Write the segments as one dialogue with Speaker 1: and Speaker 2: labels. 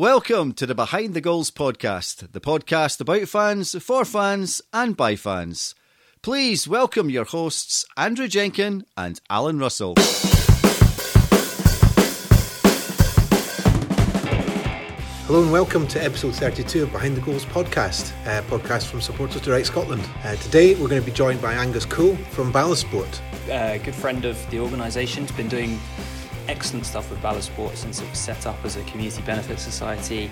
Speaker 1: Welcome to the Behind the Goals podcast, the podcast about fans, for fans, and by fans. Please welcome your hosts, Andrew Jenkin and Alan Russell.
Speaker 2: Hello and welcome to episode 32 of Behind the Goals podcast, a podcast from Supporters Direct Scotland. Uh, today we're going to be joined by Angus Coull from Bala Sport.
Speaker 3: A good friend of the organisation, has been doing excellent stuff with Bala Sport since it was set up as a community benefit society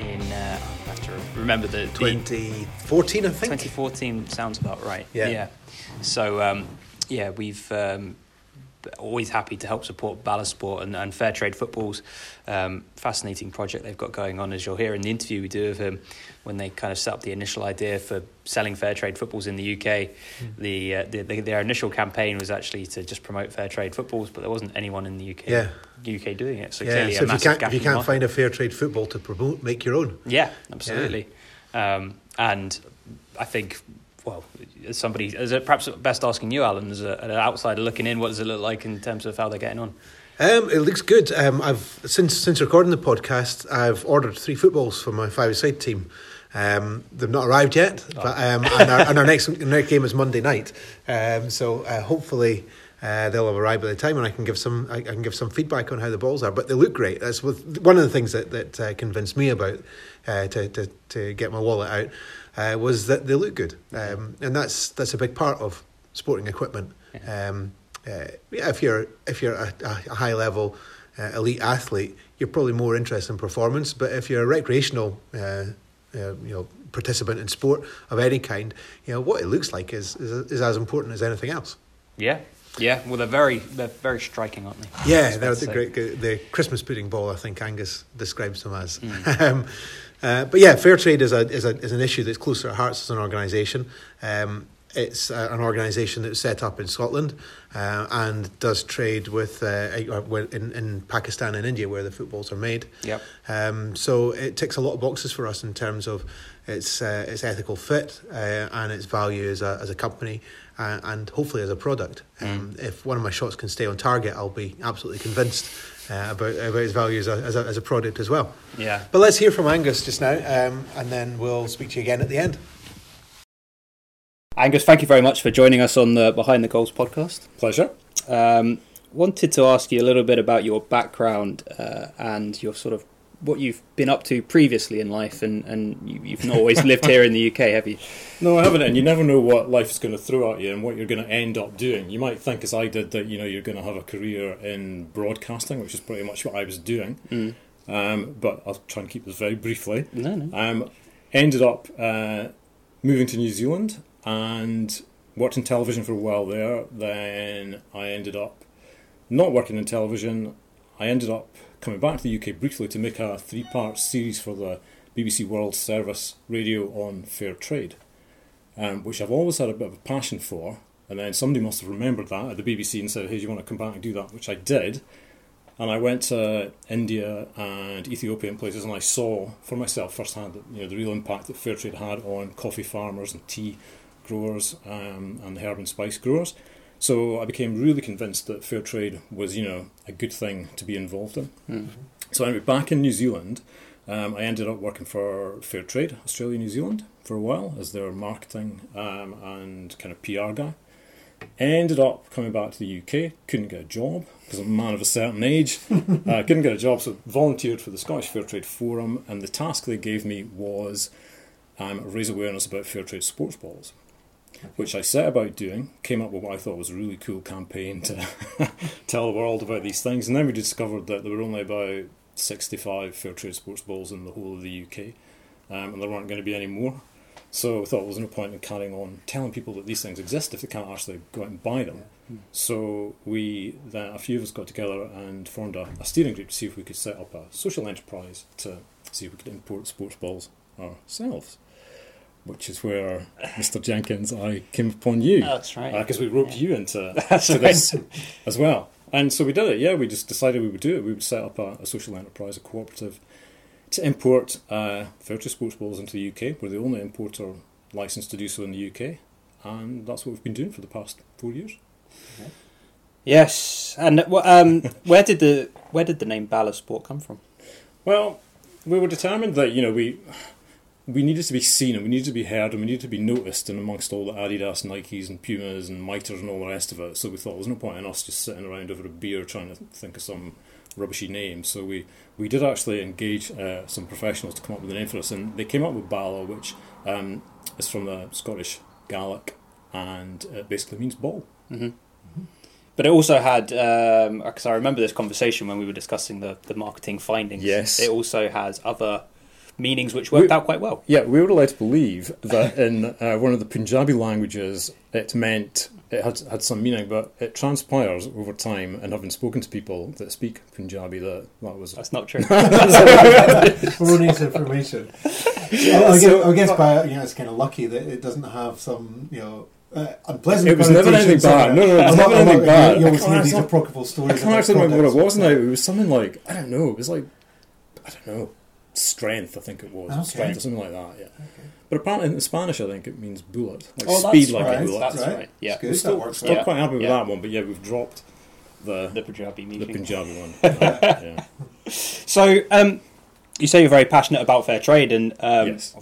Speaker 3: in, uh, I have to remember the, the
Speaker 2: 2014, I think.
Speaker 3: 2014 sounds about right.
Speaker 2: Yeah.
Speaker 3: Yeah. So, um, yeah, we've um, always happy to help support Bala Sport and, and Fair Trade Football's um, fascinating project they've got going on. As you'll hear in the interview we do of him, when they kind of set up the initial idea for selling fair trade footballs in the UK,
Speaker 2: Mm.
Speaker 3: the, uh, the, the their initial campaign was actually to just promote fair trade footballs, but there wasn't anyone in the UK
Speaker 2: Yeah.
Speaker 3: UK doing it. So
Speaker 2: Yeah,
Speaker 3: clearly
Speaker 2: so
Speaker 3: a
Speaker 2: if you can't,
Speaker 3: gap
Speaker 2: if you can't find a fair trade football to promote, make your own.
Speaker 3: Yeah, absolutely. Um, and I think, well, as somebody, as a, perhaps best asking you, Alan, as a, an outsider looking in, what does it look like in terms of how they're getting on?
Speaker 2: Um, it looks good. Um, I've since since recording the podcast, I've ordered three footballs for my five-a-side team. Um, they've not arrived yet, but um, and, our, and our next next game is Monday night. Um, so uh, hopefully uh, they'll have arrived by the time, and I can give some I, I can give some feedback on how the balls are. But they look great. That's one of the things that that uh, convinced me about uh, to, to to get my wallet out uh, was that they look good, um, and that's that's a big part of sporting equipment. Um, uh, yeah, if you're if you're a, a high level uh, elite athlete, you're probably more interested in performance. But if you're a recreational, uh, uh, you know, participant in sport of any kind, you know what it looks like is is, is as important as anything else.
Speaker 3: Yeah, yeah. Well, they're very, they're very striking, aren't they?
Speaker 2: Yeah, they're the great the Christmas pudding ball. I think Angus describes them as.
Speaker 3: Mm.
Speaker 2: um, uh, but yeah, fair trade is a is a is an issue that's close to our hearts as an organisation. Um, it's uh, an organisation that's set up in Scotland uh, and does trade with uh, uh, in, in Pakistan and India where the footballs are made.
Speaker 3: Yep.
Speaker 2: Um, so it ticks a lot of boxes for us in terms of its uh, its ethical fit uh, and its value as a as a company and hopefully as a product. Um, If one of my shots can stay on target, I'll be absolutely convinced uh, about about its value as a, as a as a product as well.
Speaker 3: Yeah.
Speaker 2: But let's hear from Angus just now, um, and then we'll speak to you again at the end.
Speaker 3: Angus, thank you very much for joining us on the Behind the Goals podcast.
Speaker 4: Pleasure.
Speaker 3: Um, wanted to ask you a little bit about your background uh, and your sort of what you've been up to previously in life, and, and you, you've not always lived here in the UK, have you?
Speaker 4: No, I haven't, and you never know what life is going to throw at you and what you're going to end up doing. You might think, as I did, that you know you're going to have a career in broadcasting, which is pretty much what I was doing.
Speaker 3: Mm.
Speaker 4: Um, but I'll try and keep this very briefly.
Speaker 3: No, no.
Speaker 4: Um, ended up uh, moving to New Zealand and worked in television for a while there. Then I ended up not working in television. I ended up coming back to the UK briefly to make a three part series for the BBC World Service radio on fair trade, um, which I've always had a bit of a passion for. And then somebody must have remembered that at the BBC and said, Hey, do you want to come back and do that? Which I did. And I went to India and Ethiopia and places, and I saw for myself firsthand that, you know, the real impact that fair trade had on coffee farmers and tea growers um, and herb and spice growers. So I became really convinced that fair trade was, you know, a good thing to be involved in.
Speaker 3: Mm.
Speaker 4: So anyway, back in New Zealand, um, I ended up working for Fair Trade Australia New Zealand for a while as their marketing um, and kind of PR guy. Ended up coming back to the UK, couldn't get a job because I'm a man of a certain age. uh, couldn't get a job, so volunteered for the Scottish Fair Trade Forum, and the task they gave me was um, raise awareness about fair trade sports balls which I set about doing, came up with what I thought was a really cool campaign to tell the world about these things. And then we discovered that there were only about 65 fair trade sports balls in the whole of the UK, um, and there weren't going to be any more. So I thought there was no point in carrying on telling people that these things exist if they can't actually go out and buy them. So we, then a few of us got together and formed a, a steering group to see if we could set up a social enterprise to see if we could import sports balls ourselves. Which is where Mr. Jenkins, I came upon you
Speaker 3: That's right.
Speaker 4: because we roped you into
Speaker 3: That's
Speaker 4: to
Speaker 3: right.
Speaker 4: this as well. And so we did it. Yeah, we just decided we would do it. We would set up a, a social enterprise, a cooperative, to import uh, fair trade sports balls into the UK. We're the only importer licensed to do so in the UK, and that's what we've been doing for the past four years.
Speaker 3: Yes, and um, where did the where did the name Bala Sport come from?
Speaker 4: Well, we were determined that you know we we needed to be seen and we needed to be heard and we needed to be noticed and amongst all the Adidas, Nikes and Pumas and Mitres and all the rest of it. So we thought there was no point in us just sitting around over a beer trying to think of some rubbishy name. So we, we did actually engage uh, some professionals to come up with a name for us and they came up with Bala, which um, is from the Scottish Gaelic and it basically means ball.
Speaker 3: Mm-hmm. But it also had, because um, I remember this conversation when we were discussing the, the marketing findings.
Speaker 4: Yes.
Speaker 3: It also has other meanings which worked
Speaker 4: We-
Speaker 3: out quite well.
Speaker 4: Yeah, we were led to believe that in uh, one of the Punjabi languages it meant it had had some meaning, but it transpires over time, and having spoken to people that speak Punjabi, that that was
Speaker 3: That's not true.
Speaker 2: Erroneous information. Well, I, guess, I guess by you know it's kind of lucky that it doesn't have some you know uh, unpleasant.
Speaker 4: It was never anything
Speaker 2: connotations in
Speaker 4: bad.
Speaker 2: it.
Speaker 4: No, no, it was
Speaker 2: A lot-
Speaker 4: never anything
Speaker 2: you-
Speaker 4: bad.
Speaker 2: You
Speaker 4: I
Speaker 2: always
Speaker 4: can't
Speaker 2: hear these
Speaker 4: actually-
Speaker 2: apocryphal
Speaker 4: I can't actually remember what it
Speaker 2: products,
Speaker 4: was
Speaker 2: but-
Speaker 4: now. It was something like I don't know. It was like I don't know strength. I think it was
Speaker 2: Okay.
Speaker 4: strength or something like that. Yeah. But apparently in Spanish, I think it means bullet, like
Speaker 2: Oh,
Speaker 4: speed
Speaker 2: that's
Speaker 4: like
Speaker 2: right.
Speaker 4: a bullet.
Speaker 3: That's right, yeah.
Speaker 2: It's good.
Speaker 4: We're still,
Speaker 2: that works
Speaker 4: still
Speaker 2: well.
Speaker 4: quite happy with
Speaker 3: Yeah.
Speaker 4: that one, but yeah, we've dropped the
Speaker 3: the Punjabi
Speaker 4: the
Speaker 3: meaning.
Speaker 4: Punjabi one. yeah.
Speaker 3: So, um, you say you're very passionate about fair trade, and um,
Speaker 4: Yes.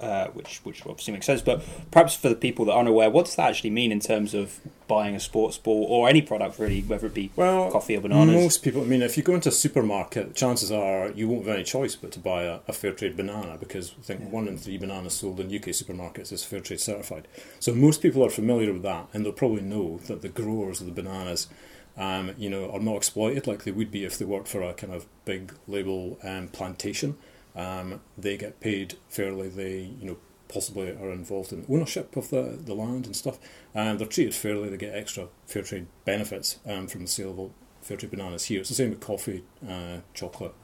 Speaker 3: Uh, which which obviously makes sense. But perhaps for the people that aren't aware, what does that actually mean in terms of buying a sports ball or any product really, whether it be
Speaker 4: Well,
Speaker 3: coffee or bananas?
Speaker 4: Most people, I mean, if you go into a supermarket, chances are you won't have any choice but to buy a, a fair trade banana because I think one in three bananas sold in UK supermarkets is fair trade certified. So most people are familiar with that, and they'll probably know that the growers of the bananas, um, you know, are not exploited like they would be if they worked for a kind of big label um, plantation. Um, they get paid fairly. They, you know, possibly are involved in ownership of the, the land and stuff, and they're treated fairly. They get extra fair trade benefits um, from the sale of fair trade bananas here. It's the same with coffee, uh, chocolate,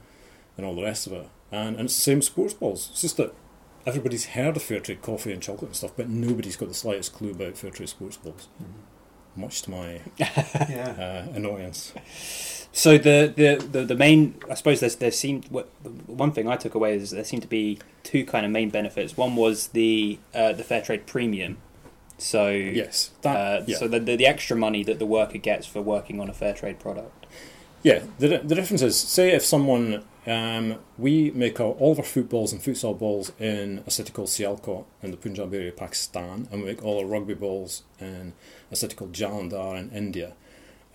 Speaker 4: and all the rest of it. And, and it's the same with sports balls. It's just that everybody's heard of fair trade coffee and chocolate and stuff, but nobody's got the slightest clue about fair trade sports balls. Much to my
Speaker 2: Yeah.
Speaker 4: uh, annoyance.
Speaker 3: So the, the, the, the main, I suppose there's there seemed what one thing I took away is there seemed to be two kind of main benefits. One was the uh, the fair trade premium. So
Speaker 4: Yes, that.
Speaker 3: uh,
Speaker 4: yeah.
Speaker 3: so the, the the extra money that the worker gets for working on a fair trade product.
Speaker 4: Yeah, the, the difference is, say if someone, um, we make our, all of our footballs and futsal balls in a city called Sialkot in the Punjab area of Pakistan, and we make all our rugby balls in a city called Jalandhar in India.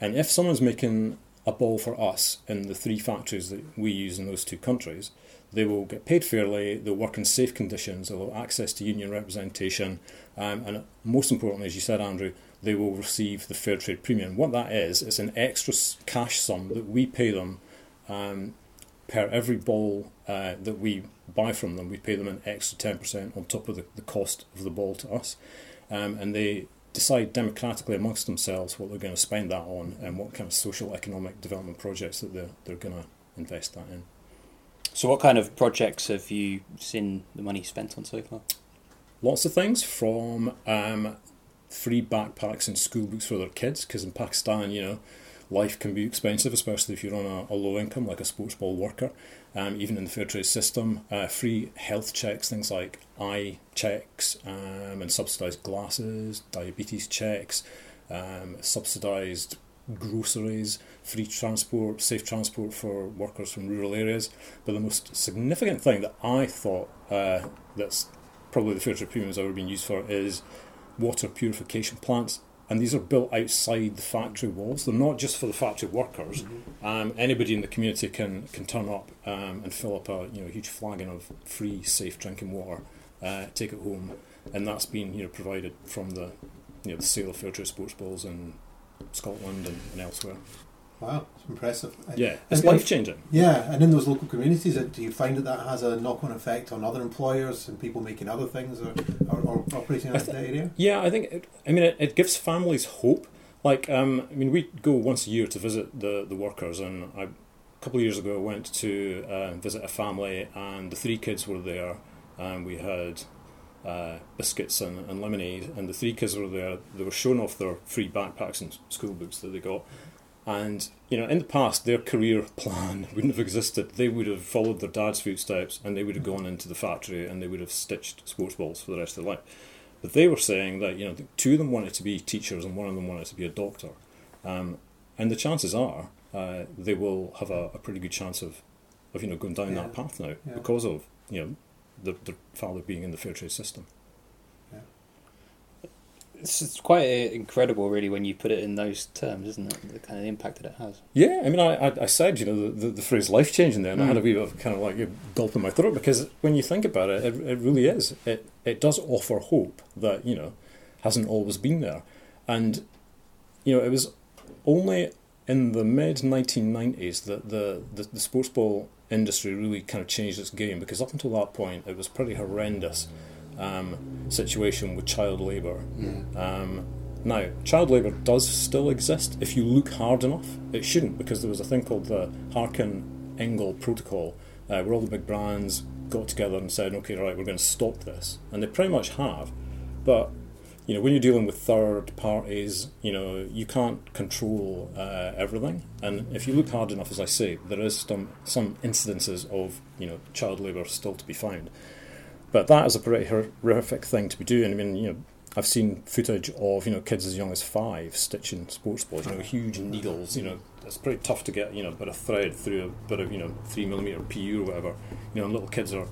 Speaker 4: And if someone's making a ball for us in the three factories that we use in those two countries, they will get paid fairly, they'll work in safe conditions, they'll have access to union representation, um, and most importantly, as you said, Andrew, they will receive the fair trade premium. What that is, it's an extra cash sum that we pay them um, per every ball uh, that we buy from them. We pay them an extra 10% on top of the, the cost of the ball to us. Um, and they decide democratically amongst themselves what they're going to spend that on and what kind of social economic development projects that they're, they're going to invest that in.
Speaker 3: So what kind of projects have you seen the money spent on so far?
Speaker 4: Lots of things from um, free backpacks and school books for their kids, because in Pakistan, you know, life can be expensive, especially if you're on a, a low income, like a sports ball worker. Um, even in the fair trade system, uh, free health checks, things like eye checks um, and subsidised glasses, diabetes checks, um, subsidised groceries, free transport, safe transport for workers from rural areas. But the most significant thing that I thought uh, that's probably the fair trade premium has ever been used for is water purification plants. And these are built outside the factory walls. They're not just for the factory workers. Um, anybody in the community can, can turn up um, and fill up a you know huge flagon of free, safe drinking water, uh, take it home, and that's been you know provided from the you know the sale of fair trade sports balls in Scotland and, and elsewhere.
Speaker 2: Wow, it's impressive.
Speaker 4: Yeah, it's life changing.
Speaker 2: Yeah, and in those local communities, uh, do you find that that has a knock-on effect on other employers and people making other things or, or, or operating in
Speaker 4: I
Speaker 2: that area?
Speaker 4: Yeah, I think. It, I mean, it, it gives families hope. Like, um, I mean, we go once a year to visit the the workers, and I, a couple of years ago, I went to uh, visit a family, and the three kids were there, and we had uh, biscuits and, and lemonade, and the three kids were there. They were showing off their free backpacks and school books that they got. And you know, in the past, their career plan wouldn't have existed. They would have followed their dad's footsteps, and they would have gone into the factory, and they would have stitched sports balls for the rest of their life. But they were saying that you know, two of them wanted to be teachers, and one of them wanted to be a doctor. Um, and the chances are uh, they will have a, a pretty good chance of of you know going down
Speaker 2: Yeah.
Speaker 4: that path now
Speaker 2: Yeah.
Speaker 4: because of you know the, the father being in the fair trade system.
Speaker 3: It's, it's quite incredible, really, when you put it in those terms, isn't it? The kind of impact that it has.
Speaker 4: Yeah, I mean, I, I, I said, you know, the, the, the phrase life changing there, and I had a
Speaker 3: Mm.
Speaker 4: wee bit of kind of like a gulp in my throat because when you think about it, it, it really is. It, it does offer hope that, you know, hasn't always been there. And, you know, it was only in the mid 1990s that the, the, the sports ball industry really kind of changed its game because up until that point it was pretty horrendous um, situation with child labour. Um, now, child labour does still exist if you look hard enough. It shouldn't because there was a thing called the Harkin Engel Protocol uh, where all the big brands got together and said, okay, right, we're going to stop this. And they pretty much have. But, you know, when you're dealing with third parties, you know, you can't control uh, everything. And if you look hard enough, as I say, there is some, some incidences of, you know, child labour still to be found. But that is a pretty horrific thing to be doing. I mean, you know, I've seen footage of you know kids as young as five stitching sports balls. You know, huge needles. You know, it's pretty tough to get you know a bit of thread through a bit of you know three millimeter PU or whatever. You know, little kids are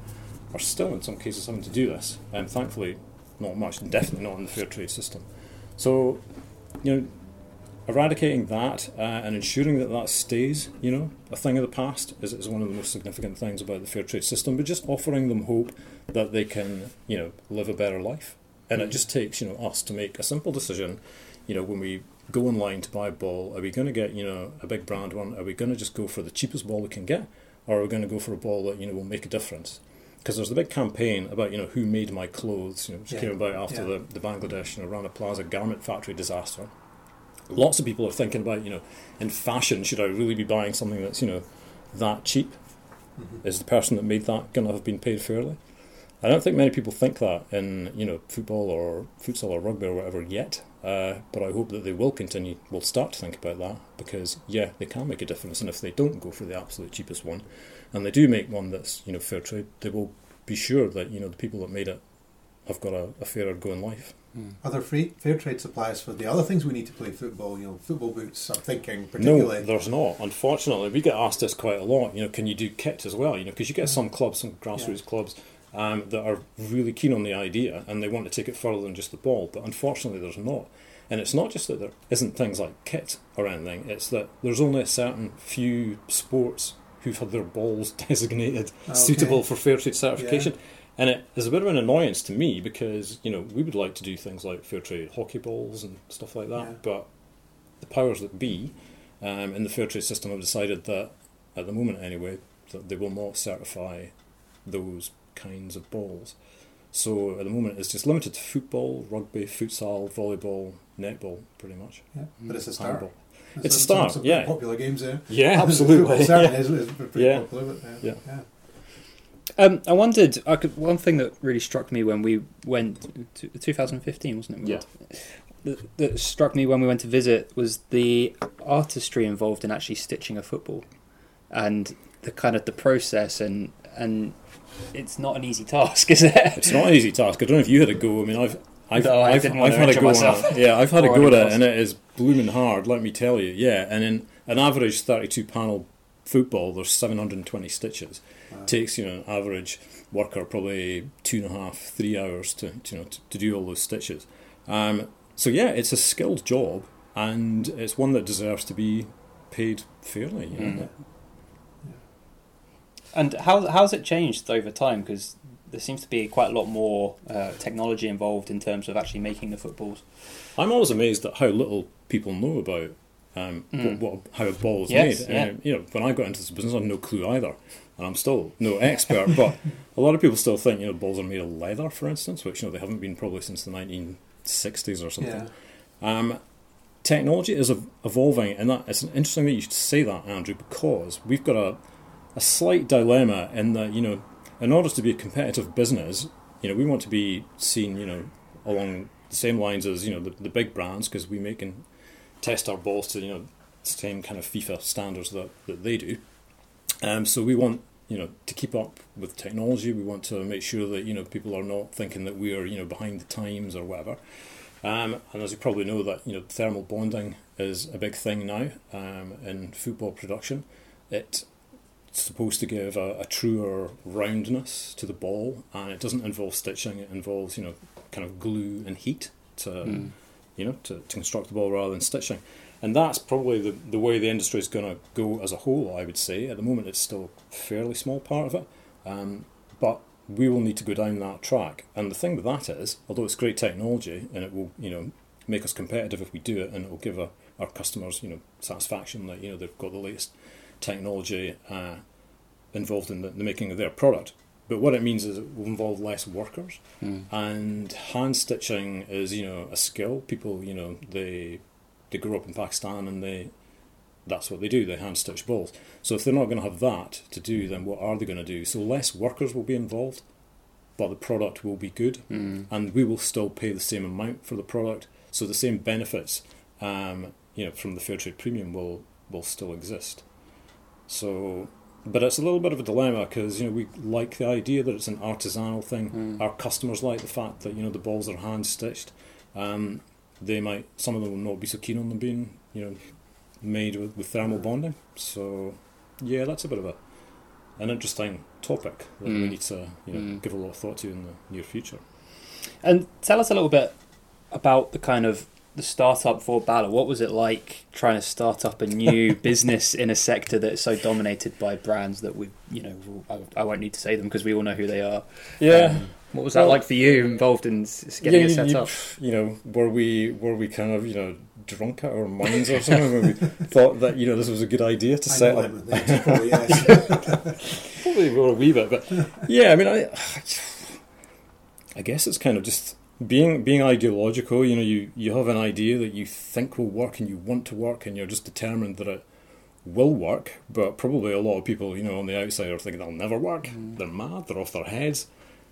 Speaker 4: are still in some cases having to do this. And thankfully, not much. And definitely not in the fair trade system. So, you know, eradicating that uh, and ensuring that that stays, you know, a thing of the past is, is one of the most significant things about the fair trade system. But just offering them hope that they can, you know, live a better life. And it just takes, you know, us to make a simple decision. You know, when we go online to buy a ball, are we going to get, you know, a big brand one? Are we going to just go for the cheapest ball we can get, or are we going to go for a ball that you know will make a difference? Because there's the big campaign about you know who made my clothes, you know, which
Speaker 2: Yeah.
Speaker 4: came about after
Speaker 2: Yeah.
Speaker 4: the, the Bangladesh you know, Rana Plaza garment factory disaster. Lots of people are thinking about you know, in fashion, should I really be buying something that's you know that cheap?
Speaker 2: Mhm.
Speaker 4: Is the person that made that going to have been paid fairly? I don't think many people think that in you know football or futsal or rugby or whatever yet. Uh, but I hope that they will continue, will start to think about that because yeah, they can make a difference. And if they don't go for the absolute cheapest one, and they do make one that's you know fair trade, they will be sure that you know the people that made it have got a, a fairer go in life. Mm.
Speaker 2: Are there free fair trade supplies for the other things we need to play football? You know, football boots. I'm thinking particularly.
Speaker 4: No, there's not. Unfortunately, we get asked this quite a lot. You know, can you do kit as well? You know, because you get mm. some clubs, some grassroots clubs, um, that are really keen on the idea and they want to take it further than just the ball. But unfortunately, there's not. And it's not just that there isn't things like kit or anything. It's that there's only a certain few sports who've had their balls designated ah,
Speaker 2: Okay.
Speaker 4: suitable for fair trade certification. And it is a bit of an annoyance to me because you know we would like to do things like fair trade hockey balls and stuff like that,
Speaker 2: Yeah.
Speaker 4: but the powers that be um, in the fair trade system have decided that, at the moment anyway, that they will not certify those kinds of balls. So at the moment, it's just limited to football, rugby, futsal, volleyball, netball, pretty much.
Speaker 2: Yeah, but it's a start.
Speaker 4: Handball.
Speaker 2: There's
Speaker 4: It's a start, yeah.
Speaker 2: Popular games there.
Speaker 4: Yeah,
Speaker 2: Football
Speaker 4: absolutely.
Speaker 2: certainly
Speaker 4: Yeah.
Speaker 2: is, is pretty
Speaker 4: Yeah.
Speaker 2: popular. Uh,
Speaker 4: Yeah.
Speaker 2: yeah.
Speaker 3: Um, I wondered. I could, one thing that really struck me when we went to 2015, wasn't it? we
Speaker 4: Yeah.
Speaker 3: went? That, that struck me when we went to visit was the artistry involved in actually stitching a football, and the kind of the process and and it's not an easy task, is it?
Speaker 4: It's not an easy task. I don't know if you had a go. I mean, I've I've,
Speaker 3: No,
Speaker 4: I've, I've had a go
Speaker 3: myself.
Speaker 4: it. Yeah, I've had a go at it, and it is blooming hard. Let me tell you. Yeah, and in an average thirty-two panel football, there's seven hundred and twenty stitches. Takes you know an average worker probably two and a half, three hours to, to you know to, to do all those stitches. Um, so yeah, it's a skilled job, and it's one that deserves to be paid fairly. You know?
Speaker 3: Mm. And how how's it changed over time? Because there seems to be quite a lot more uh, technology involved in terms of actually making the footballs.
Speaker 4: I'm always amazed at how little people know about um,
Speaker 3: Mm.
Speaker 4: what, what, how a ball is
Speaker 3: Yes,
Speaker 4: made.
Speaker 3: yeah.
Speaker 4: Um, you know, when I got into this business, I had no clue either, and I'm still no expert. but a lot of people still think you know balls are made of leather, for instance, which you know they haven't been probably since the 1960s or something.
Speaker 2: Yeah.
Speaker 4: Um, technology is evolving, and that it's interesting that you should say that, Andrew, because we've got a a slight dilemma in that you know, in order to be a competitive business, you know, we want to be seen, you know, along the same lines as you know the, the big brands because we make and test our balls to you know same kind of FIFA standards that, that they do. Um, so we want you know to keep up with technology. We want to make sure that you know people are not thinking that we are you know behind the times or whatever. Um, and as you probably know, that you know thermal bonding is a big thing now um, in football production. It's supposed to give a, a, truer roundness to the ball, and it doesn't involve stitching. It involves you know kind of glue and heat to mm. You know to, to construct the ball rather than stitching. And that's probably the, the way the industry is going to go as a whole, I would say. At the moment, it's still a fairly small part of it. Um, but we will need to go down that track. And the thing with that is, although it's great technology and it will, you know, make us competitive if we do it, and it will give our, our customers, you know, satisfaction that you know they've got the latest technology uh, involved in the, the, making of their product. But what it means is it will involve less workers, mm. and hand stitching is you know a skill. People, you know, they they grew up in Pakistan and they that's what they do. They hand stitch balls. So if they're not going to have that to do, then what are they going to do? So less workers will be involved, but the product will be good, mm. and we will still pay the same amount for the product. So the same benefits, um, you know, from the fair trade premium will will still exist. So, but it's a little bit of a dilemma because you know we like the idea that it's an artisanal thing. Mm. Our customers like the fact that you know the balls are hand stitched. Um, they might some of them will not be so keen on them being you know made with, with thermal bonding. So yeah, that's a bit of a an interesting topic that mm. we need to you know mm. give a lot of thought to in the near future.
Speaker 3: And tell us a little bit about the kind of the startup for Bala. What was it like trying to start up a new business in a sector that's so dominated by brands that we, you know, I, I won't need to say them because we all know who they are.
Speaker 4: Yeah.
Speaker 3: Um, what was that well, like for you, involved in getting yeah, it set
Speaker 4: you,
Speaker 3: up?
Speaker 4: You know, were we were we kind of you know drunk out our minds or something when we thought that you know this was a good idea to I set up? Probably, yes. probably were a wee bit, but yeah, I mean, I, I guess it's kind of just being being ideological. You know, you you have an idea that you think will work and you want to work, and you're just determined that it will work. But probably a lot of people, you know, on the outside are thinking they'll never work. Mm. They're mad. They're off their heads.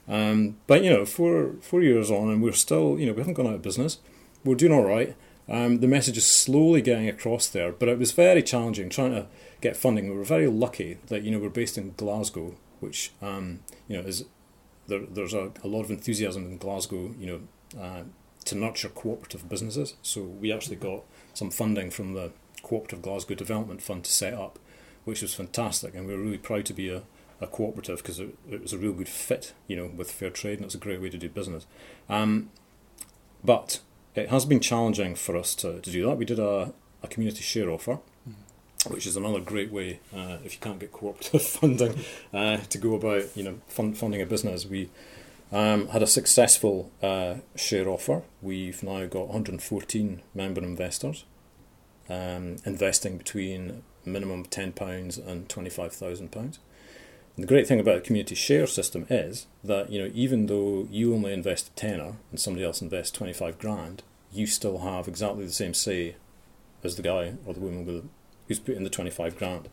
Speaker 4: Um, but you know, four four years on, and we're still, you know, we haven't gone out of business. We're doing all right. Um, the message is slowly getting across there, but it was very challenging trying to get funding. We were very lucky that you know we're based in Glasgow, which um, you know is there, there's a, a lot of enthusiasm in Glasgow, you know, uh, to nurture cooperative businesses. So we actually got some funding from the Cooperative Glasgow Development Fund to set up, which was fantastic, and we were really proud to be a a cooperative because it, it, was a real good fit, you know, with fair trade, and it's a great way to do business. Um, but it has been challenging for us to, to do that. We did a, a community share offer. Which is another great way uh, if you can't get cooperative funding uh, to go about, you know, fund, funding a business. We um, had a successful uh, share offer. We've now got 114 member investors um, investing between minimum £10 and £25,000 the great thing about a community share system is that you know even though you only invest a tenner and somebody else invests twenty five grand, you still have exactly the same say as the guy or the woman with, who's put in the twenty five grand.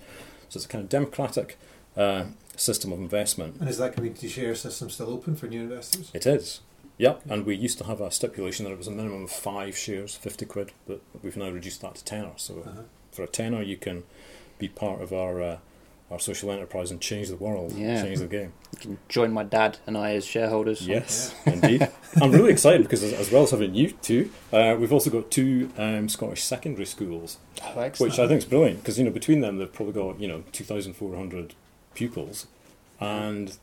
Speaker 4: So it's a kind of democratic uh, system of investment.
Speaker 2: And is that community share system still open for new investors?
Speaker 4: It is. Yep, and we used to have a stipulation that it was a minimum of five shares, fifty quid, but we've now reduced that to tenner. So uh-huh. for a tenner, you can be part of our uh, our social enterprise and change the world, yeah. change the game.
Speaker 3: You can join my dad and I as shareholders.
Speaker 4: Yes, yeah. indeed. I'm really excited because as, as, well as having you two, uh, we've also got two um, Scottish secondary schools, oh, which I think is brilliant because you know between them they've probably got you know 2,400 pupils, and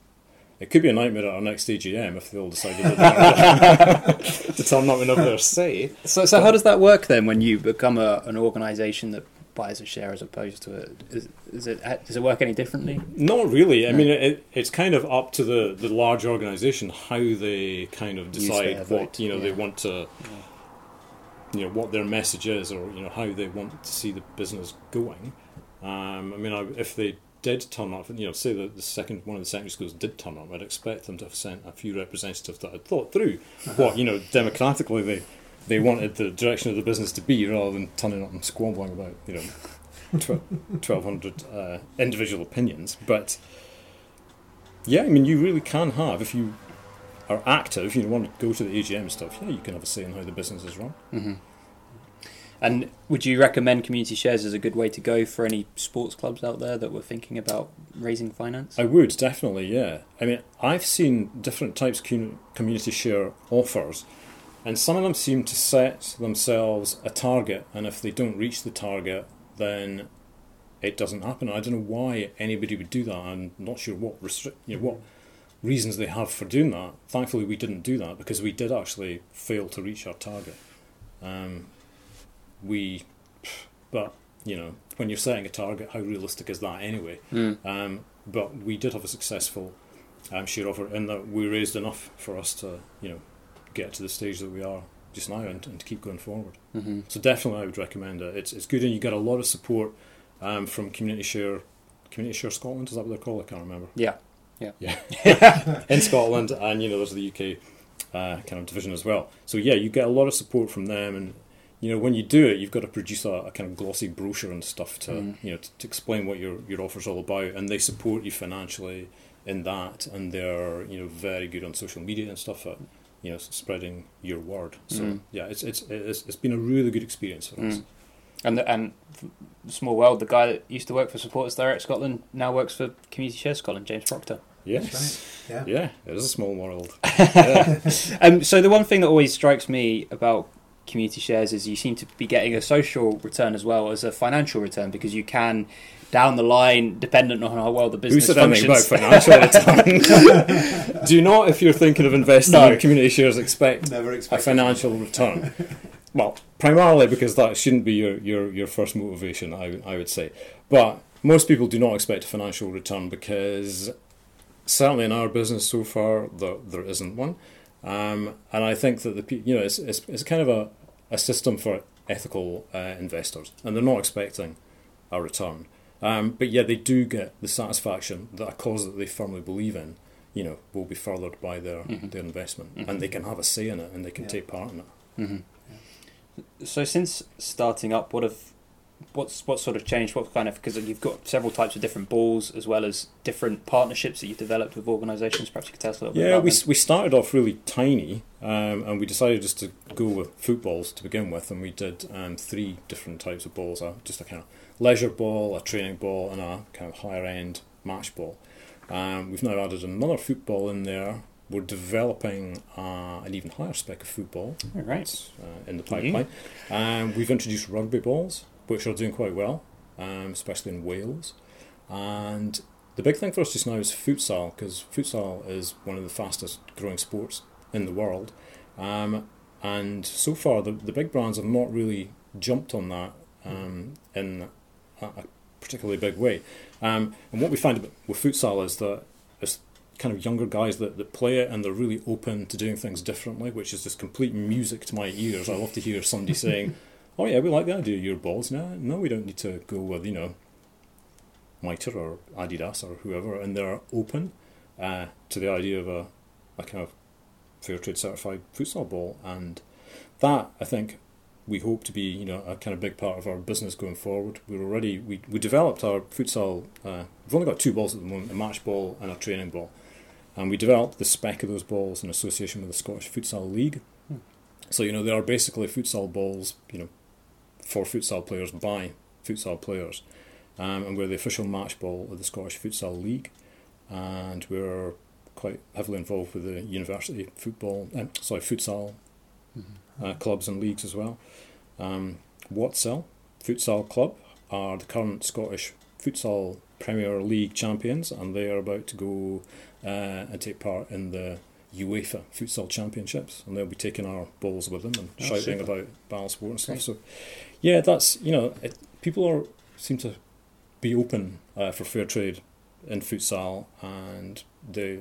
Speaker 4: it could be a nightmare at our next AGM if they all decided to turn up and have their say.
Speaker 3: So, so how does that work then when you become a, an organisation that buys a share as opposed to it. Is, is it does it work any differently?
Speaker 4: Not really. I mean, it, it's kind of up to the, the large organisation how they kind of decide what you know yeah. they want to, yeah. you know, what their message is, or you know how they want to see the business going. Um, I mean, I, if they did turn up, you know, say that the second one of the secondary schools did turn up, I'd expect them to have sent a few representatives that had thought through uh-huh. what you know democratically they they wanted the direction of the business to be rather than turning up and squabbling about you know 1200 uh, individual opinions but yeah I mean you really can have if you are active you want to go to the AGM stuff yeah you can have a say in how the business is run
Speaker 3: mm-hmm. and would you recommend community shares as a good way to go for any sports clubs out there that were thinking about raising finance?
Speaker 4: I would definitely, yeah. I mean, I've seen different types of community share offers and some of them seem to set themselves a target, and if they don't reach the target, then it doesn't happen. I don't know why anybody would do that. I'm not sure what restrict, you know, what reasons they have for doing that. Thankfully, we didn't do that because we did actually fail to reach our target. Um, we, but you know, when you're setting a target, how realistic is that anyway?
Speaker 3: Mm.
Speaker 4: Um, but we did have a successful um, share offer in that we raised enough for us to, you know, get to the stage that we are just now and, and to keep going forward.
Speaker 3: Mm-hmm.
Speaker 4: So definitely, I would recommend it. It's it's good, and you get a lot of support um, from Community Share, Community Share Scotland. Is that what they're called? I can't remember. Yeah.
Speaker 3: Yeah,
Speaker 4: yeah. in Scotland, and you know, there's the UK uh, kind of division as well. So yeah, you get a lot of support from them, and you know, when you do it, you've got to produce a, a kind of glossy brochure and stuff to
Speaker 3: Mm.
Speaker 4: you know to, to explain what your your offer's all about, and they support you financially in that, and they're you know very good on social media and stuff at you know spreading your word. So
Speaker 3: Mm.
Speaker 4: yeah, it's it's it's it's been a really good experience for us.
Speaker 3: Mm. And the, and small world, the guy that used to work for Supporters Direct Scotland now works for Community Share Scotland, James Proctor.
Speaker 4: Yes.
Speaker 2: Yeah.
Speaker 4: Yeah, it is a small world. yeah.
Speaker 3: Um, so the one thing that always strikes me about community shares is you seem to be getting a social return as well as a financial return because you can down the line, dependent on how well the
Speaker 4: Who
Speaker 3: business
Speaker 4: said anything about
Speaker 3: functions.
Speaker 4: financial return? Do not, if you're thinking of investing
Speaker 3: No.
Speaker 4: in community shares, expect
Speaker 2: Never
Speaker 4: a
Speaker 2: expected.
Speaker 4: financial return. well, primarily because that shouldn't be your, your, your first motivation, I, I would say. But most people do not expect a financial return because certainly in our business so far, there, there isn't one. Um, and I think that the you know it's, it's, it's kind of a, a system for ethical uh, investors, and they're not expecting a return. Um, but yeah, they do get the satisfaction that a cause that they firmly believe in, you know, will be furthered by their
Speaker 3: Mhm.
Speaker 4: their investment,
Speaker 3: Mhm.
Speaker 4: and they can have a say in it, and they can
Speaker 2: Yeah.
Speaker 4: take part in it.
Speaker 3: Mhm. So since starting up, what have what's what sort of changed? What kind of because you've got several types of different balls as well as different partnerships that you've developed with organisations. Perhaps you could tell us a little bit
Speaker 4: Yeah, we,
Speaker 3: them.
Speaker 4: we started off really tiny, um, and we decided just to go with footballs to begin with, and we did um, three different types of balls: a, just a kind of leisure ball, a training ball, and a kind of higher end match ball. Um, we've now added another football in there. We're developing uh, an even higher spec of football.
Speaker 3: All right.
Speaker 4: Uh, in the pipeline. Um, we've introduced rugby balls, which are doing quite well, um, especially in Wales. And the big thing for us just now is futsal, because futsal is one of the fastest growing sports in the world. Um, and so far, the, the big brands have not really jumped on that um, in a, a particularly big way. Um, and what we find with futsal is that it's kind of younger guys that, that play it and they're really open to doing things differently, which is just complete music to my ears. I love to hear somebody saying, "Oh yeah, we like the idea of your balls." No, no, we don't need to go with you know, Mitre or Adidas or whoever, and they're open uh, to the idea of a, a kind of fair trade certified futsal ball, and that I think we hope to be you know a kind of big part of our business going forward. We're already we, we developed our futsal. Uh, we've only got two balls at the moment: a match ball and a training ball, and we developed the spec of those balls in association with the Scottish Futsal League.
Speaker 3: Hmm.
Speaker 4: So you know they are basically futsal balls, you know, for futsal players by futsal players, um, and we're the official match ball of the Scottish Futsal League, and we're quite heavily involved with the university football, um, sorry, futsal uh, clubs and leagues as well. Um, Watsell Futsal Club are the current Scottish Futsal Premier League champions, and they are about to go uh, and take part in the UEFA Futsal Championships, and they'll be taking our balls with them and
Speaker 3: Oh,
Speaker 4: shouting
Speaker 3: super.
Speaker 4: about Bala Sport and stuff.
Speaker 3: Great.
Speaker 4: So, yeah, that's you know, it, people are seem to be open uh, for fair trade in futsal, and the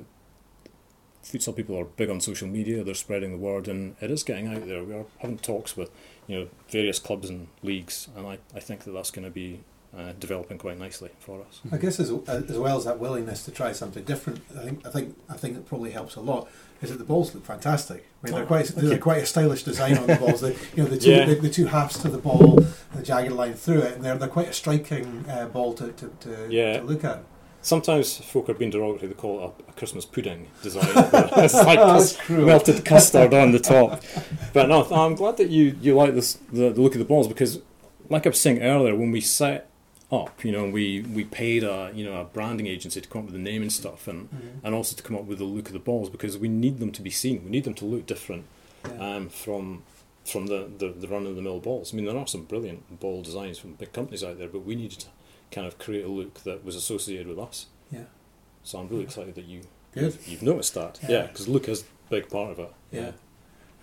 Speaker 4: futsal people are big on social media. They're spreading the word, and it is getting out there. We are having talks with you know various clubs and leagues, and I, I think that that's going to be uh, developing quite nicely for us.
Speaker 2: I guess as, as well as that willingness to try something different, I think I think I think it probably helps a lot. Is that the balls look fantastic? I mean, they're
Speaker 4: Oh,
Speaker 2: quite they're quite a stylish design on the balls. The, you know, the two
Speaker 4: Yeah.
Speaker 2: the, the two halves to the ball, the jagged line through it, and they're they're quite a striking uh, ball to to, to,
Speaker 4: Yeah.
Speaker 2: to look at.
Speaker 4: Sometimes folk are being derogatory; they call it a, a Christmas pudding design. it's like cus-
Speaker 2: cruel.
Speaker 4: melted custard on the top. But no, I'm glad that you, you like this the, the look of the balls because, like I was saying earlier, when we set up, you know, we, we paid a you know a branding agency to come up with the name and stuff, and,
Speaker 2: Mhm.
Speaker 4: and also to come up with the look of the balls because we need them to be seen. We need them to look different
Speaker 2: Yeah.
Speaker 4: um, from from the, the, the run of the mill balls. I mean, there are some brilliant ball designs from big companies out there, but we needed to kind of create a look that was associated with us.
Speaker 2: Yeah.
Speaker 4: So I'm really excited that you
Speaker 2: Good.
Speaker 4: you've noticed that.
Speaker 2: Yeah.
Speaker 4: Yeah, because look is a big part of it.
Speaker 2: Yeah.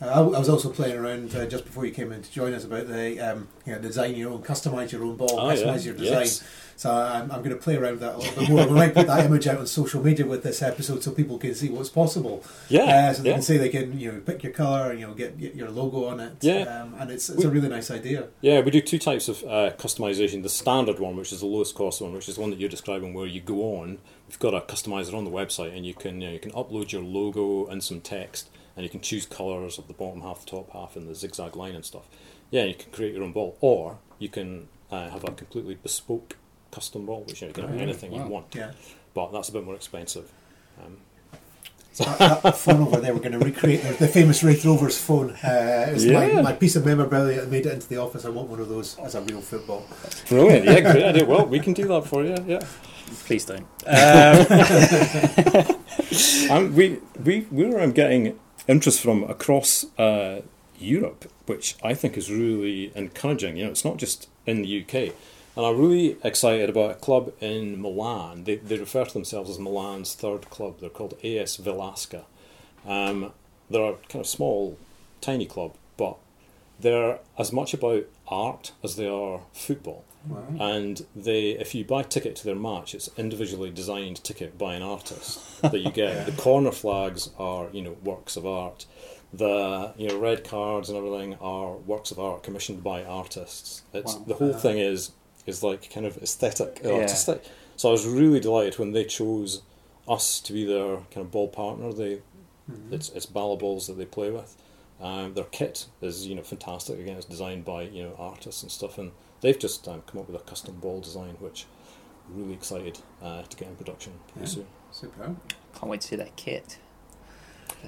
Speaker 2: I, I was also playing around uh, just before you came in to join us about the um, you know, design your own, customize your own ball,
Speaker 4: Oh, yeah.
Speaker 2: customize your design.
Speaker 4: Yes.
Speaker 2: So I'm, I'm going to play around with that a little bit more. We might put that image out on social media with this episode so people can see what's possible.
Speaker 4: Yeah,
Speaker 2: Uh, so they
Speaker 4: yeah.
Speaker 2: can say they can you know pick your color, and you know get, get your logo on it.
Speaker 4: Yeah.
Speaker 2: Um, and it's it's a really nice idea.
Speaker 4: Yeah, we do two types of uh, customization. The standard one, which is the lowest cost one, which is the one that you're describing, where you go on. We've got a customizer on the website, and you can you, know, you can upload your logo and some text, and you can choose colors of the bottom half, the top half, and the zigzag line and stuff. Yeah, you can create your own ball, or you can uh, have a completely bespoke custom ball, which you, know, you can have
Speaker 3: Oh,
Speaker 4: anything you want.
Speaker 2: Yeah.
Speaker 4: But that's a bit more expensive. Um,
Speaker 2: that, that phone over there, we're going to recreate the, the famous Raith Rovers phone. Uh, it's my,
Speaker 4: Yeah.
Speaker 2: my piece of memorabilia that made it into the office. I want one of those as a real football.
Speaker 4: brilliant! Yeah, great idea. Well, we can do that for you. Yeah.
Speaker 3: Please don't. Um,
Speaker 4: Um, we we we were um, getting interest from across uh, Europe, which I think is really encouraging. You know, it's not just in the UK, and I'm really excited about a club in Milan. They they refer to themselves as Milan's third club. They're called AS Velasca. Um, they're a kind of small, tiny club, but they're as much about art as they are football. And they, if you buy a ticket to their match, it's individually designed ticket by an artist that you get. The corner flags are, you know, works of art. The you know red cards and everything are works of art commissioned by artists. It's
Speaker 3: Wow.
Speaker 4: the whole thing is is like kind of aesthetic,
Speaker 3: Yeah.
Speaker 4: artistic. So I was really delighted when they chose us to be their kind of ball partner. They it's it's Bala balls that they play with. Um, their kit is you know fantastic. Again, it's designed by you know artists and stuff, and they've just um, come up with a custom ball design, which I'm really excited uh, to get in production pretty
Speaker 2: Yeah.
Speaker 4: soon.
Speaker 2: Super.
Speaker 3: can't wait to see that kit.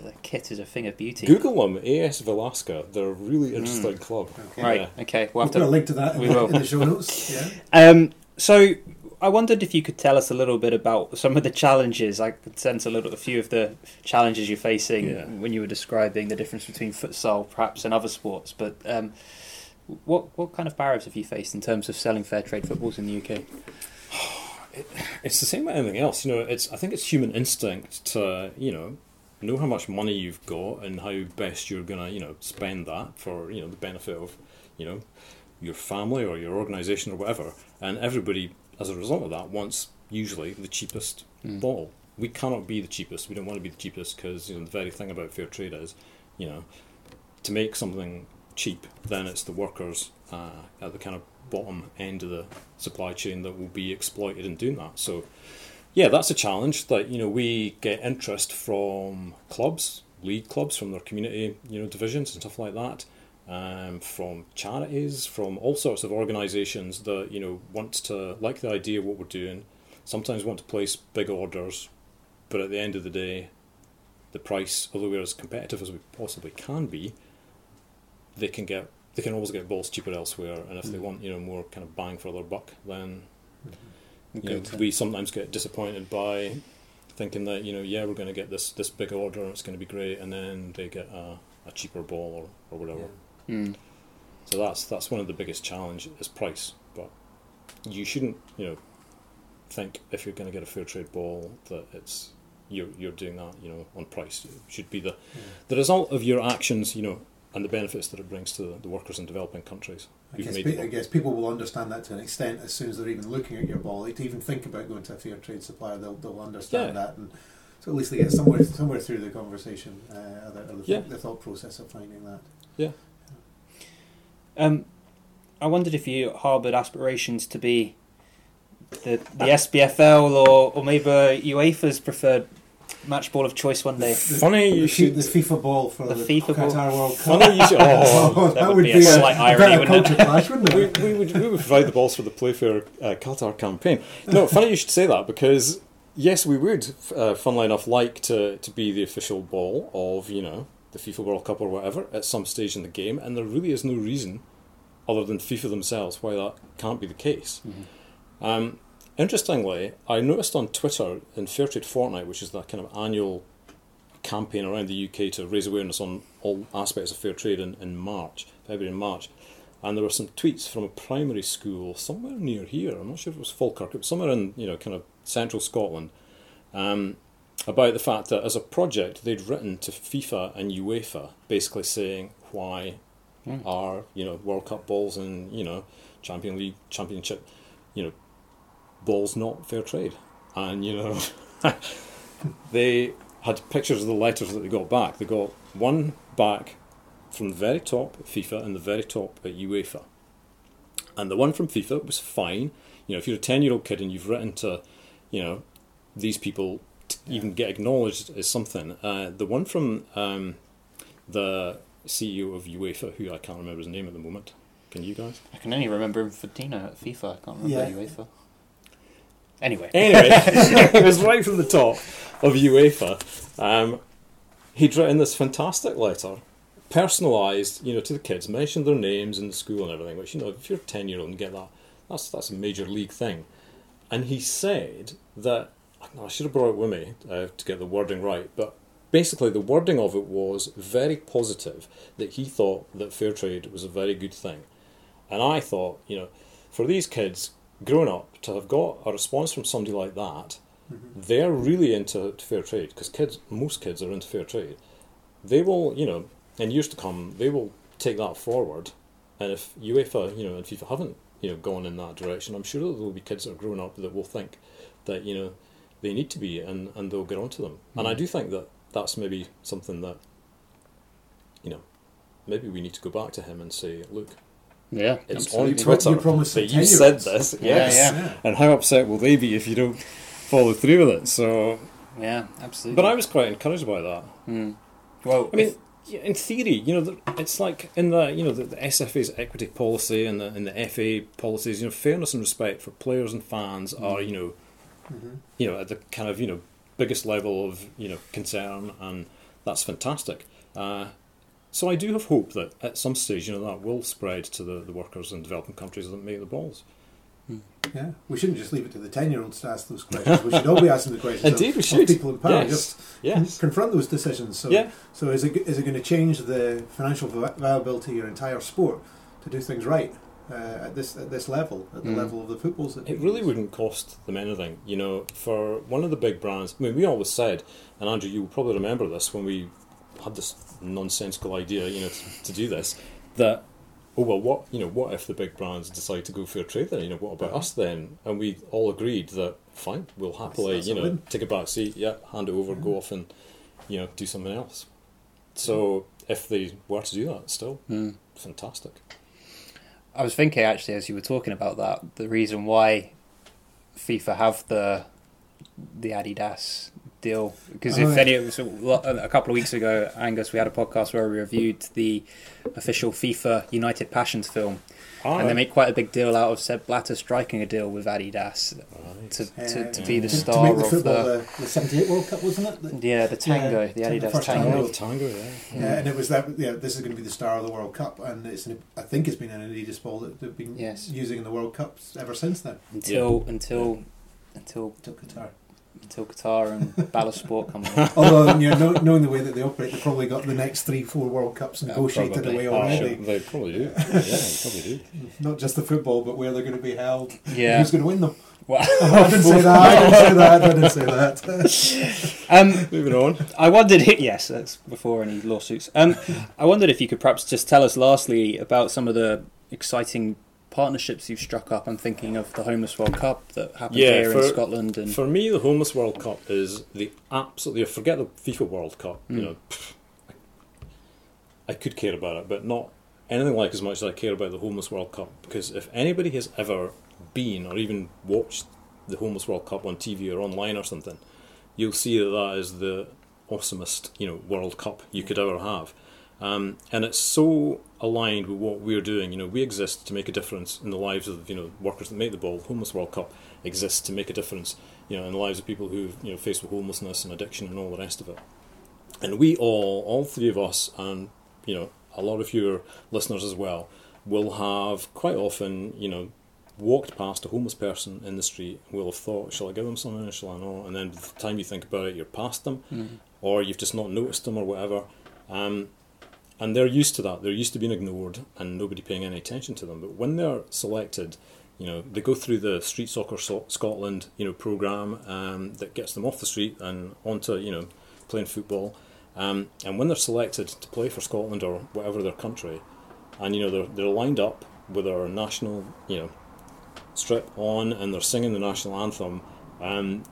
Speaker 3: That kit is a thing of beauty.
Speaker 4: Google them, AS Velasca. They're a really interesting club.
Speaker 2: Okay.
Speaker 3: Right.
Speaker 4: Yeah.
Speaker 3: Okay. We'll
Speaker 2: We'll
Speaker 3: have
Speaker 2: put a
Speaker 3: to.
Speaker 2: link to that in,
Speaker 3: we
Speaker 2: the,
Speaker 3: will.
Speaker 2: in the show notes. Yeah.
Speaker 3: Um, so I wondered if you could tell us a little bit about some of the challenges. I could sense a little, a few of the challenges you're facing
Speaker 4: Yeah.
Speaker 3: when you were describing the difference between futsal, perhaps, and other sports. But um, what what kind of barriers have you faced in terms of selling fair trade footballs in the UK?
Speaker 4: It's the same with anything else. You know, it's I think it's human instinct to you know know how much money you've got and how best you're gonna you know spend that for you know the benefit of you know your family or your organisation or whatever. And everybody, as a result of that, wants usually the cheapest
Speaker 3: Mm.
Speaker 4: ball. We cannot be the cheapest. We don't want to be the cheapest because you know the very thing about fair trade is, you know, to make something cheap, then it's the workers uh, at the kind of bottom end of the supply chain that will be exploited in doing that. So, yeah, that's a challenge. That you know we get interest from clubs, league clubs, from their community, you know, divisions and stuff like that. Um, from charities, from all sorts of organisations that you know want to like the idea of what we're doing. Sometimes want to place big orders, but at the end of the day, the price, although we're as competitive as we possibly can be, they can get they can always get balls cheaper elsewhere. And if they mm. want you know more kind of bang for their buck, then mm-hmm. you know, we sometimes get disappointed by thinking that you know yeah we're going to get this this big order and it's going to be great, and then they get a, a cheaper ball or, or whatever.
Speaker 3: Mm.
Speaker 4: So that's that's one of the biggest challenge is price. But you shouldn't you know think if you're going to get a fair trade ball that it's you're you're doing that you know on price. It should be the mm. the result of your actions you know and the benefits that it brings to the, the workers in developing countries.
Speaker 2: I guess, pe- I guess people will understand that to an extent as soon as they're even looking at your ball. Like, to even think about going to a fair trade supplier, they'll, they'll understand
Speaker 4: Yeah.
Speaker 2: that, and so at least they get somewhere somewhere through the conversation, uh, or the, or the,
Speaker 4: Yeah.
Speaker 2: the thought process of finding that.
Speaker 4: Yeah.
Speaker 3: Um, I wondered if you harboured aspirations to be the the SPFL or or maybe UEFA's preferred match ball of choice one day.
Speaker 4: Funny you
Speaker 2: the,
Speaker 4: should.
Speaker 2: the FIFA ball for
Speaker 3: The
Speaker 2: the,
Speaker 3: FIFA ball.
Speaker 2: World Cup.
Speaker 4: Funny you should. Oh,
Speaker 3: that would be a slight irony,
Speaker 2: better
Speaker 3: wouldn't it?
Speaker 2: clash, wouldn't
Speaker 4: we,
Speaker 2: it?
Speaker 4: we would we would provide the balls for the Playfair uh, Qatar campaign. No, funny you should say that because yes, we would, uh, funnily enough, like to to be the official ball of you know the FIFA World Cup or whatever at some stage in the game, and there really is no reason other than FIFA themselves why that can't be the case. Um, interestingly, I noticed on Twitter in Fairtrade Fortnight, which is that kind of annual campaign around the UK to raise awareness on all aspects of fair trade in, in March, February and March. and there were some tweets from a primary school somewhere near here. I'm not sure if it was Falkirk. It was somewhere in you know kind of central Scotland. Um, about the fact that as a project they'd written to FIFA and UEFA basically saying why
Speaker 3: Mm.
Speaker 4: are you know World Cup balls and you know Champion League Championship you know balls not fair trade and you know they had pictures of the letters that they got back they got one back from the very top at FIFA and the very top at UEFA and the one from FIFA was fine you know if you're a 10 year old kid and you've written to you know these people to even get acknowledged as something uh, the one from um, the CEO of UEFA, who I can't remember his name at the moment. Can you guys?
Speaker 3: I can only remember Infantino at FIFA. I can't remember
Speaker 2: Yeah.
Speaker 3: UEFA. Anyway,
Speaker 4: Anyway, it was right from the top of UEFA. Um, he'd written this fantastic letter, personalised, you know, to the kids, mentioned their names in the school and everything. Which you know, if you're a ten year old and get that, that's that's a major league thing. And he said that I should have brought it with me uh, to get the wording right, but basically the wording of it was very positive. That he thought that fair trade was a very good thing, and I thought, you know, for these kids growing up to have got a response from somebody like that, mm-hmm. they're really into fair trade because kids, most kids are into fair trade. They will, you know, in years to come, they will take that forward. And if UEFA, you know, and FIFA haven't, you know, gone in that direction, I'm sure that there will be kids that are growing up that will think that you know they need to be, and and they'll get onto them. And I mm-hmm. do think that that's maybe something that, you know, maybe we need to go back to him and say, look,
Speaker 3: yeah,
Speaker 4: it's
Speaker 3: absolutely.
Speaker 4: on Twitter
Speaker 2: You promised
Speaker 4: that you said this.
Speaker 3: Yeah,
Speaker 4: yes.
Speaker 3: yeah.
Speaker 4: And how upset will they be if you don't follow through with it? So,
Speaker 3: Yeah, absolutely.
Speaker 4: but I was quite encouraged by that. Hmm.
Speaker 3: well,
Speaker 4: I mean, in theory, you know, it's like in the you know the, the SFA's equity policy and the and the FA policies. You know, fairness and respect for players and fans hmm. are you know, mm-hmm. you know, at the kind of you know biggest level of you know concern, and that's fantastic. Uh, so I do have hope that at some stage, you know, that will spread to the, the workers in developing countries that make the balls.
Speaker 2: Yeah, we shouldn't just leave it to the ten-year-olds to ask those questions. We should all be asking the questions.
Speaker 4: Indeed,
Speaker 2: of,
Speaker 4: we should.
Speaker 2: people in power.
Speaker 4: Yes.
Speaker 2: Just
Speaker 4: Yes.
Speaker 2: confront those decisions. So,
Speaker 4: Yeah.
Speaker 2: so is it is it going to change the financial viability of your entire sport to do things right uh, at this at this level, at the
Speaker 3: Mm.
Speaker 2: level of the footballs? That
Speaker 4: It really
Speaker 2: use?
Speaker 4: wouldn't cost them anything, you know. For one of the big brands, I mean, we always said, and Andrew, you will probably remember this when we had this nonsensical idea, you know, to, to do this, that oh well, what you know, what if the big brands decide to go fair trade then? You know, what about us then? And we all agreed that fine, we'll happily,
Speaker 2: That's- that's
Speaker 4: you know,
Speaker 2: win.
Speaker 4: take a back seat, yeah, hand it over, go off, and you know, do something else. So if they were to do that, still
Speaker 3: Hmm.
Speaker 4: fantastic.
Speaker 3: I was thinking actually as you were talking about that, the reason why FIFA have the the Adidas deal because
Speaker 2: Oh,
Speaker 3: if
Speaker 2: yeah.
Speaker 3: any it was a couple of weeks ago, Angus, we had a podcast where we reviewed the official FIFA United Passions film,
Speaker 4: Ah,
Speaker 3: and they make quite a big deal out of Sepp Blatter striking a deal with Adidas
Speaker 4: right.
Speaker 3: to, to, to be the
Speaker 2: to, to
Speaker 3: star
Speaker 2: make the
Speaker 3: of
Speaker 2: football
Speaker 3: the
Speaker 2: the, the '78 World Cup, wasn't it? The-
Speaker 3: yeah the Tango,
Speaker 2: Yeah,
Speaker 3: the
Speaker 2: the
Speaker 3: Adidas
Speaker 2: first
Speaker 3: Tango.
Speaker 2: Tango.
Speaker 4: Oh, tango, yeah.
Speaker 2: Yeah, and it was that. Yeah, this is going to be the star of the World Cup, and it's an, I think it's been an Adidas ball that they've been
Speaker 3: Yes.
Speaker 2: using in the World Cups ever since then.
Speaker 3: until until until
Speaker 2: Till Qatar.
Speaker 3: Until Qatar and Bala Sport come along.
Speaker 2: Although, you know, know- knowing the way that they operate, they probably got the next three, four World Cups negotiated
Speaker 3: probably.
Speaker 2: away
Speaker 3: Oh,
Speaker 2: already.
Speaker 4: Sure, they probably do. Yeah, they probably do.
Speaker 2: Not just the football, but where they're going to be held.
Speaker 3: Yeah.
Speaker 2: Who's going to win them?
Speaker 3: Well,
Speaker 2: I didn't say that. I didn't say that. I didn't say that.
Speaker 3: um,
Speaker 4: Moving on.
Speaker 3: I wondered, yes, that's before any lawsuits. Um, I wondered if you could perhaps just tell us, lastly, about some of the exciting partnerships you've struck up. I'm thinking of the Homeless World Cup that happened
Speaker 4: Yeah,
Speaker 3: here
Speaker 4: for-
Speaker 3: in Scotland, and
Speaker 4: For me, the Homeless World Cup is the absolutely. Forget the FIFA World Cup. You
Speaker 3: Mm.
Speaker 4: know, pff, I could care about it, but not anything like as much as I care about the Homeless World Cup. Because if anybody has ever been or even watched the Homeless World Cup on TV or online or something, you'll see that that is the awesomest you know World Cup you could ever have. Um, and it's so aligned with what we're doing. You know, we exist to make a difference in the lives of you know workers that make the ball. Homeless World Cup exists to make a difference, you know, in the lives of people who you know faced with homelessness and addiction and all the rest of it. And we all, all three of us, and you know, a lot of your listeners as well, will have quite often, you know, walked past a homeless person in the street. And will have thought, "Shall I give them something? or Shall I not?" And then by the time you think about it, you're past them, or you've just not noticed them or whatever. Um, and they're used to that. They're used to being ignored and nobody paying any attention to them. But when they're selected, you know, they go through the Street Soccer so- Scotland, you know, program um, that gets them off the street and onto, you know, playing football. Um, and when they're selected to play for Scotland or whatever their country, and you know they're they're lined up with their national, you know, strip on, and they're singing the national anthem. Um,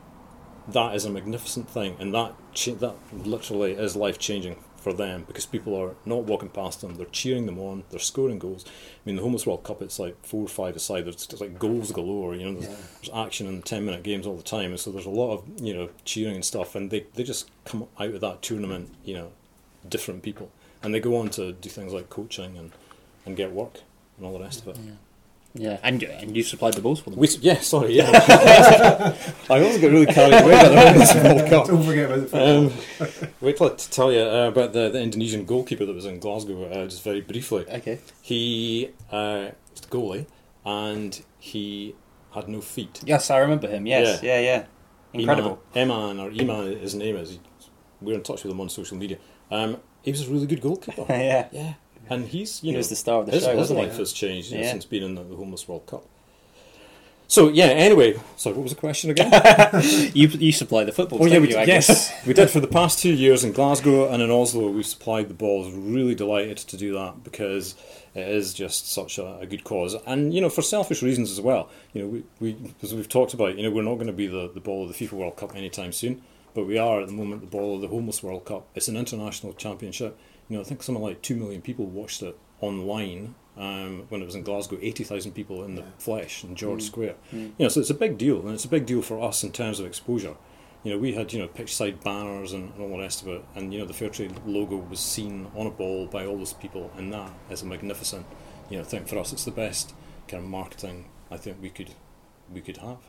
Speaker 4: that is a magnificent thing, and that cha- that literally is life changing for them because people are not walking past them; they're cheering them on, they're scoring goals. I mean, the Homeless World Cup, it's like four or five aside. There's like goals galore. You know, there's,
Speaker 3: Yeah.
Speaker 4: there's action in ten minute games all the time, and so there's a lot of you know cheering and stuff, and they they just come out of that tournament, you know, different people, and they go on to do things like coaching and and get work and all the rest of it.
Speaker 5: Yeah, and and you supplied the balls for them.
Speaker 4: We, yeah, sorry, yeah. I always get really carried away by the Homeless World Cup.
Speaker 2: Don't forget about the
Speaker 4: Um, wait till I to tell you uh, about the, the Indonesian goalkeeper that was in Glasgow, uh, just very briefly.
Speaker 5: Okay.
Speaker 4: He uh, was the goalie, and he had no feet.
Speaker 5: Yes, I remember him. Yes, yeah, yeah. yeah. Incredible.
Speaker 4: Eman, or Eman, his name is. We're in touch with him on social media. Um, he was a really good goalkeeper.
Speaker 5: yeah.
Speaker 4: yeah, and he's you
Speaker 5: He
Speaker 4: know
Speaker 5: was the star of the
Speaker 4: his,
Speaker 5: show,
Speaker 4: his life has changed know,
Speaker 5: Yeah.
Speaker 4: since being in the, the Homeless World Cup. So yeah. Anyway, sorry, what was the question again?
Speaker 5: You you supply the football.
Speaker 4: Oh yeah, we
Speaker 5: you,
Speaker 4: did,
Speaker 5: I guess?
Speaker 4: yes, we did for the past two years in Glasgow and in Oslo. We've supplied the balls. Really delighted to do that because it is just such a, a good cause, and you know for selfish reasons as well. You know, we, we as we've talked about, you know, we're not going to be the, the ball of the FIFA World Cup anytime soon, but we are at the moment the ball of the Homeless World Cup. It's an international championship. You know, I think something like two million people watched it online um, when it was in Glasgow. Eighty thousand people in the flesh in George Square. You know, so it's a big deal, and it's a big deal for us in terms of exposure. You know, we had you know pitch side banners and, and all the rest of it, and you know the Fairtrade logo was seen on a ball by all those people, and that is a magnificent, you know, thing for us. It's the best kind of marketing I think we could we could have.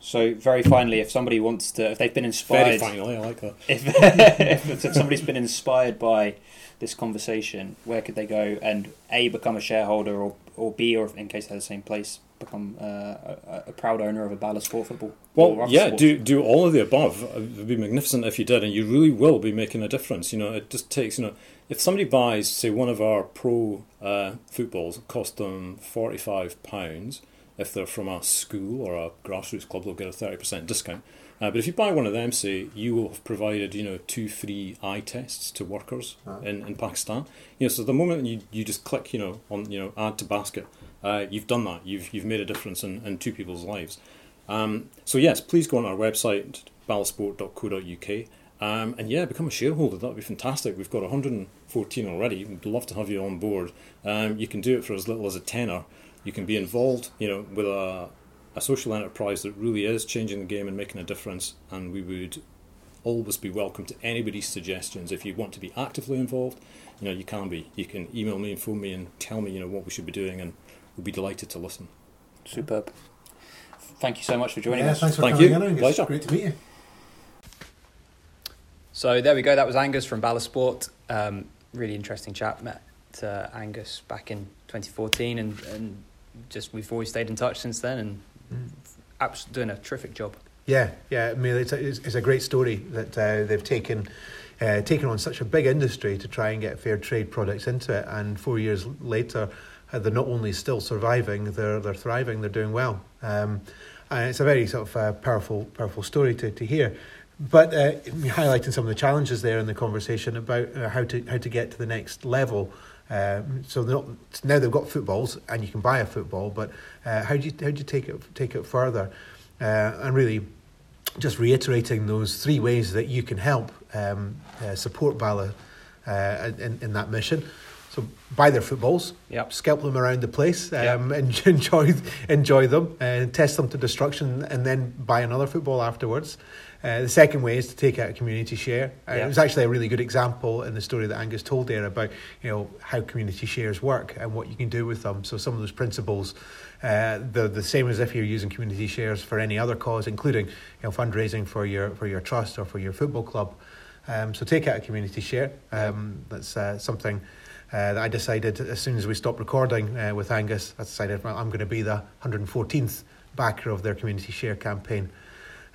Speaker 5: So very finally, if somebody wants to, if they've been inspired, Very
Speaker 4: finally, I like that.
Speaker 5: if, if if somebody's been inspired by this conversation, where could they go and a become a shareholder or or b or in case they're the same place, become uh, a, a proud owner of a Bala Sport football?
Speaker 4: Well, yeah,
Speaker 5: sport?
Speaker 4: do do all of the above. It would be magnificent if you did, and you really will be making a difference. You know, it just takes. You know, if somebody buys, say, one of our pro uh, footballs, it cost them forty five pounds. If they're from a school or a grassroots club, they'll get a thirty percent discount. Uh, but if you buy one of them, say, you will have provided, you know, two free eye tests to workers in, in Pakistan. You know, so the moment you, you just click, you know, on you know add to basket, uh, you've done that. You've you've made a difference in, in two people's lives. Um, so yes, please go on our website balasport.co.uk um, and yeah, become a shareholder. That would be fantastic. We've got 114 already. We'd love to have you on board. Um, you can do it for as little as a tenner. You can be involved, you know, with a, a social enterprise that really is changing the game and making a difference. And we would always be welcome to anybody's suggestions. If you want to be actively involved, you know, you can be. You can email me and phone me and tell me, you know, what we should be doing, and we'll be delighted to listen.
Speaker 5: Superb. Thank you so much for joining
Speaker 2: Yeah,
Speaker 5: us.
Speaker 2: thanks for
Speaker 4: Thank
Speaker 2: coming
Speaker 4: you.
Speaker 2: in. Angus.
Speaker 4: Pleasure.
Speaker 2: Great to meet you.
Speaker 3: So there we go. That was Angus from Bala Sport. Um, really interesting chat. Met uh, Angus back in 2014, and, and just we've always stayed in touch since then, and abs- doing a terrific job.
Speaker 2: Yeah, yeah. I mean, it's a, it's, it's a great story that uh, they've taken uh, taken on such a big industry to try and get fair trade products into it, and four years later, uh, they're not only still surviving, they're they're thriving, they're doing well. Um, and it's a very sort of uh, powerful powerful story to, to hear. But uh, highlighting some of the challenges there in the conversation about uh, how to how to get to the next level. Um, so not, now they've got footballs and you can buy a football, but uh, how do you how do you take it take it further? Uh, and really, just reiterating those three ways that you can help um, uh, support Bala uh, in, in that mission. So buy their footballs,
Speaker 3: Yep.
Speaker 2: scalp them around the place,
Speaker 3: Yep.
Speaker 2: um, and enjoy enjoy them, and test them to destruction, and then buy another football afterwards. Uh, the second way is to take out a community share. Uh, It was actually a really good example in the story that Angus told there about you know how community shares work and what you can do with them. So some of those principles, uh, the the same as if you're using community shares for any other cause, including you know fundraising for your for your trust or for your football club. Um, so take out a community share. Um, that's uh, something. Uh, that I decided as soon as we stopped recording uh, with Angus, I decided well, I'm going to be the 114th backer of their community share campaign.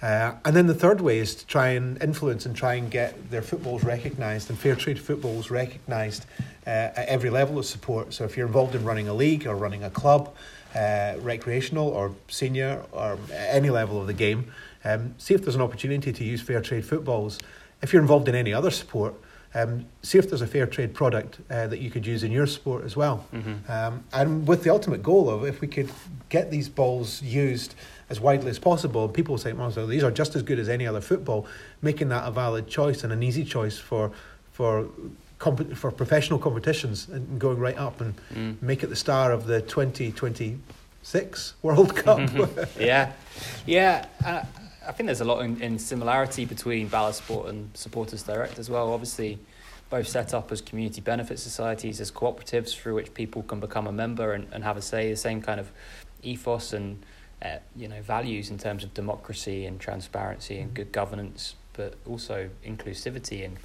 Speaker 2: Uh, and then the third way is to try and influence and try and get their footballs recognised and fair trade footballs recognised uh, at every level of support. So if you're involved in running a league or running a club, uh, recreational or senior or any level of the game, um, see if there's an opportunity to use fair trade footballs. If you're involved in any other sport, um, see if there's a fair trade product uh, that you could use in your sport as well. Mm-hmm. Um, and with the ultimate goal of if we could get these balls used as widely as possible, people say, well, so these are just as good as any other football, making that a valid choice and an easy choice for for comp- for professional competitions and going right up and mm. make it the star of the 2026 World Cup.
Speaker 3: yeah, yeah. Uh, I think there's a lot in, in similarity between Bala Sport and Supporters Direct as well. Obviously, both set up as community benefit societies, as cooperatives through which people can become a member and, and have a say, the same kind of ethos and uh, you know values in terms of democracy and transparency and good governance, but also inclusivity and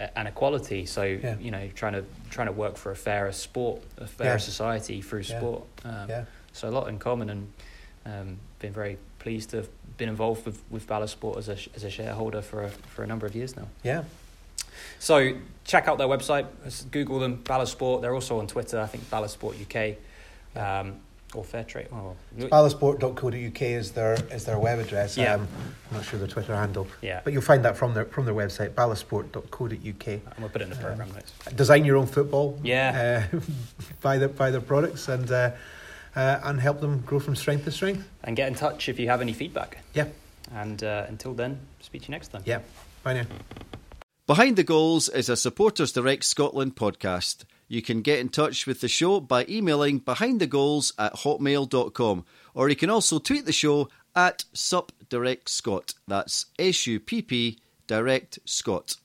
Speaker 3: uh, and equality. So yeah. you know, trying to trying to work for a fairer sport, a fairer yeah. society through sport. Um, yeah. So a lot in common, and um, been very pleased to have been involved with, with Bala Sport as a, as a shareholder for a, for a number of years now.
Speaker 2: Yeah.
Speaker 3: So check out their website. Google them, Bala Sport. They're also on Twitter. I think Bala Sport UK. Um, or Fairtrade. Oh,
Speaker 2: Balasport.co.uk is their is their web address.
Speaker 3: Yeah.
Speaker 2: Um, I'm not sure the Twitter handle.
Speaker 3: Yeah.
Speaker 2: But you'll find that from their from their website, balasport.co.uk.
Speaker 3: I'm gonna put it in the program
Speaker 2: um,
Speaker 3: notes.
Speaker 2: Design your own football.
Speaker 3: Yeah.
Speaker 2: Uh, buy their buy their products and. Uh, uh, and help them grow from strength to strength.
Speaker 3: And get in touch if you have any feedback.
Speaker 2: Yeah.
Speaker 3: And uh, until then, speak to you next time.
Speaker 2: Yeah. Bye now.
Speaker 1: Behind the Goals is a Supporters Direct Scotland podcast. You can get in touch with the show by emailing behindthegoals at hotmail.com or you can also tweet the show at supdirectscott. That's S U P P Direct Scott.